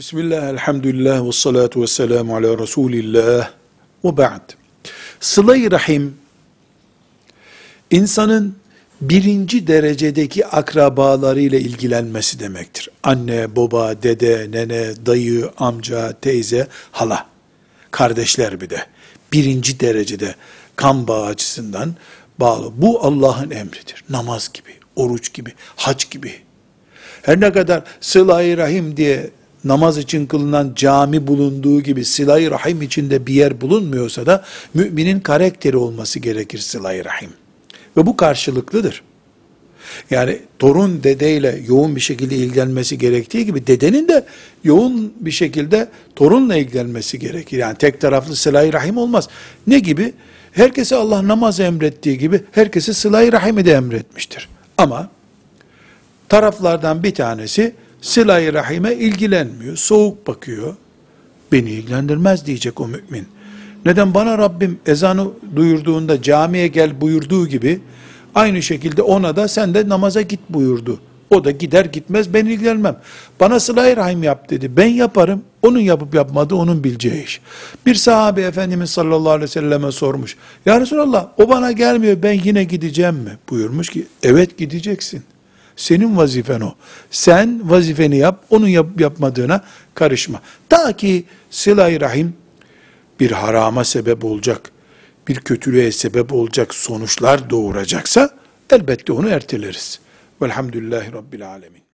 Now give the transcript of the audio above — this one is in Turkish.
Bismillah, elhamdülillah, ve salatu ve selamu ala Resulillah ve ba'd. Sıla-i Rahim, insanın birinci derecedeki akrabalarıyla ilgilenmesi demektir. Anne, baba, dede, nene, dayı, amca, teyze, hala, kardeşler bir de. Birinci derecede kan bağı açısından bağlı. Bu Allah'ın emridir. Namaz gibi, oruç gibi, hac gibi. Her ne kadar sıla-i rahim diye namaz için kılınan cami bulunduğu gibi sıla-i rahim içinde bir yer bulunmuyorsa da müminin karakteri olması gerekir sıla-i rahim. Ve bu karşılıklıdır. Yani torun dedeyle yoğun bir şekilde ilgilenmesi gerektiği gibi dedenin de yoğun bir şekilde torunla ilgilenmesi gerekir. Yani tek taraflı sıla-i rahim olmaz. Ne gibi? Herkese Allah namaz emrettiği gibi herkese sıla-i rahimi de emretmiştir. Ama taraflardan bir tanesi sıla-i rahime ilgilenmiyor, soğuk bakıyor. Beni ilgilendirmez diyecek o mümin. Neden bana Rabbim ezanı duyurduğunda camiye gel buyurduğu gibi aynı şekilde ona da sen de namaza git buyurdu. O da gider gitmez ben ilgilenmem. Bana sıla-i rahim yap dedi. Ben yaparım. Onun yapıp yapmadığı onun bileceği iş. Bir sahabe Efendimiz sallallahu aleyhi ve selleme sormuş. Ya Resulallah o bana gelmiyor ben yine gideceğim mi? Buyurmuş ki evet gideceksin. Senin vazifen o. Sen vazifeni yap, onun yap yapmadığına karışma. Ta ki sıla rahim bir harama sebep olacak, bir kötülüğe sebep olacak sonuçlar doğuracaksa elbette onu erteleriz. Velhamdülillahi Rabbil Alemin.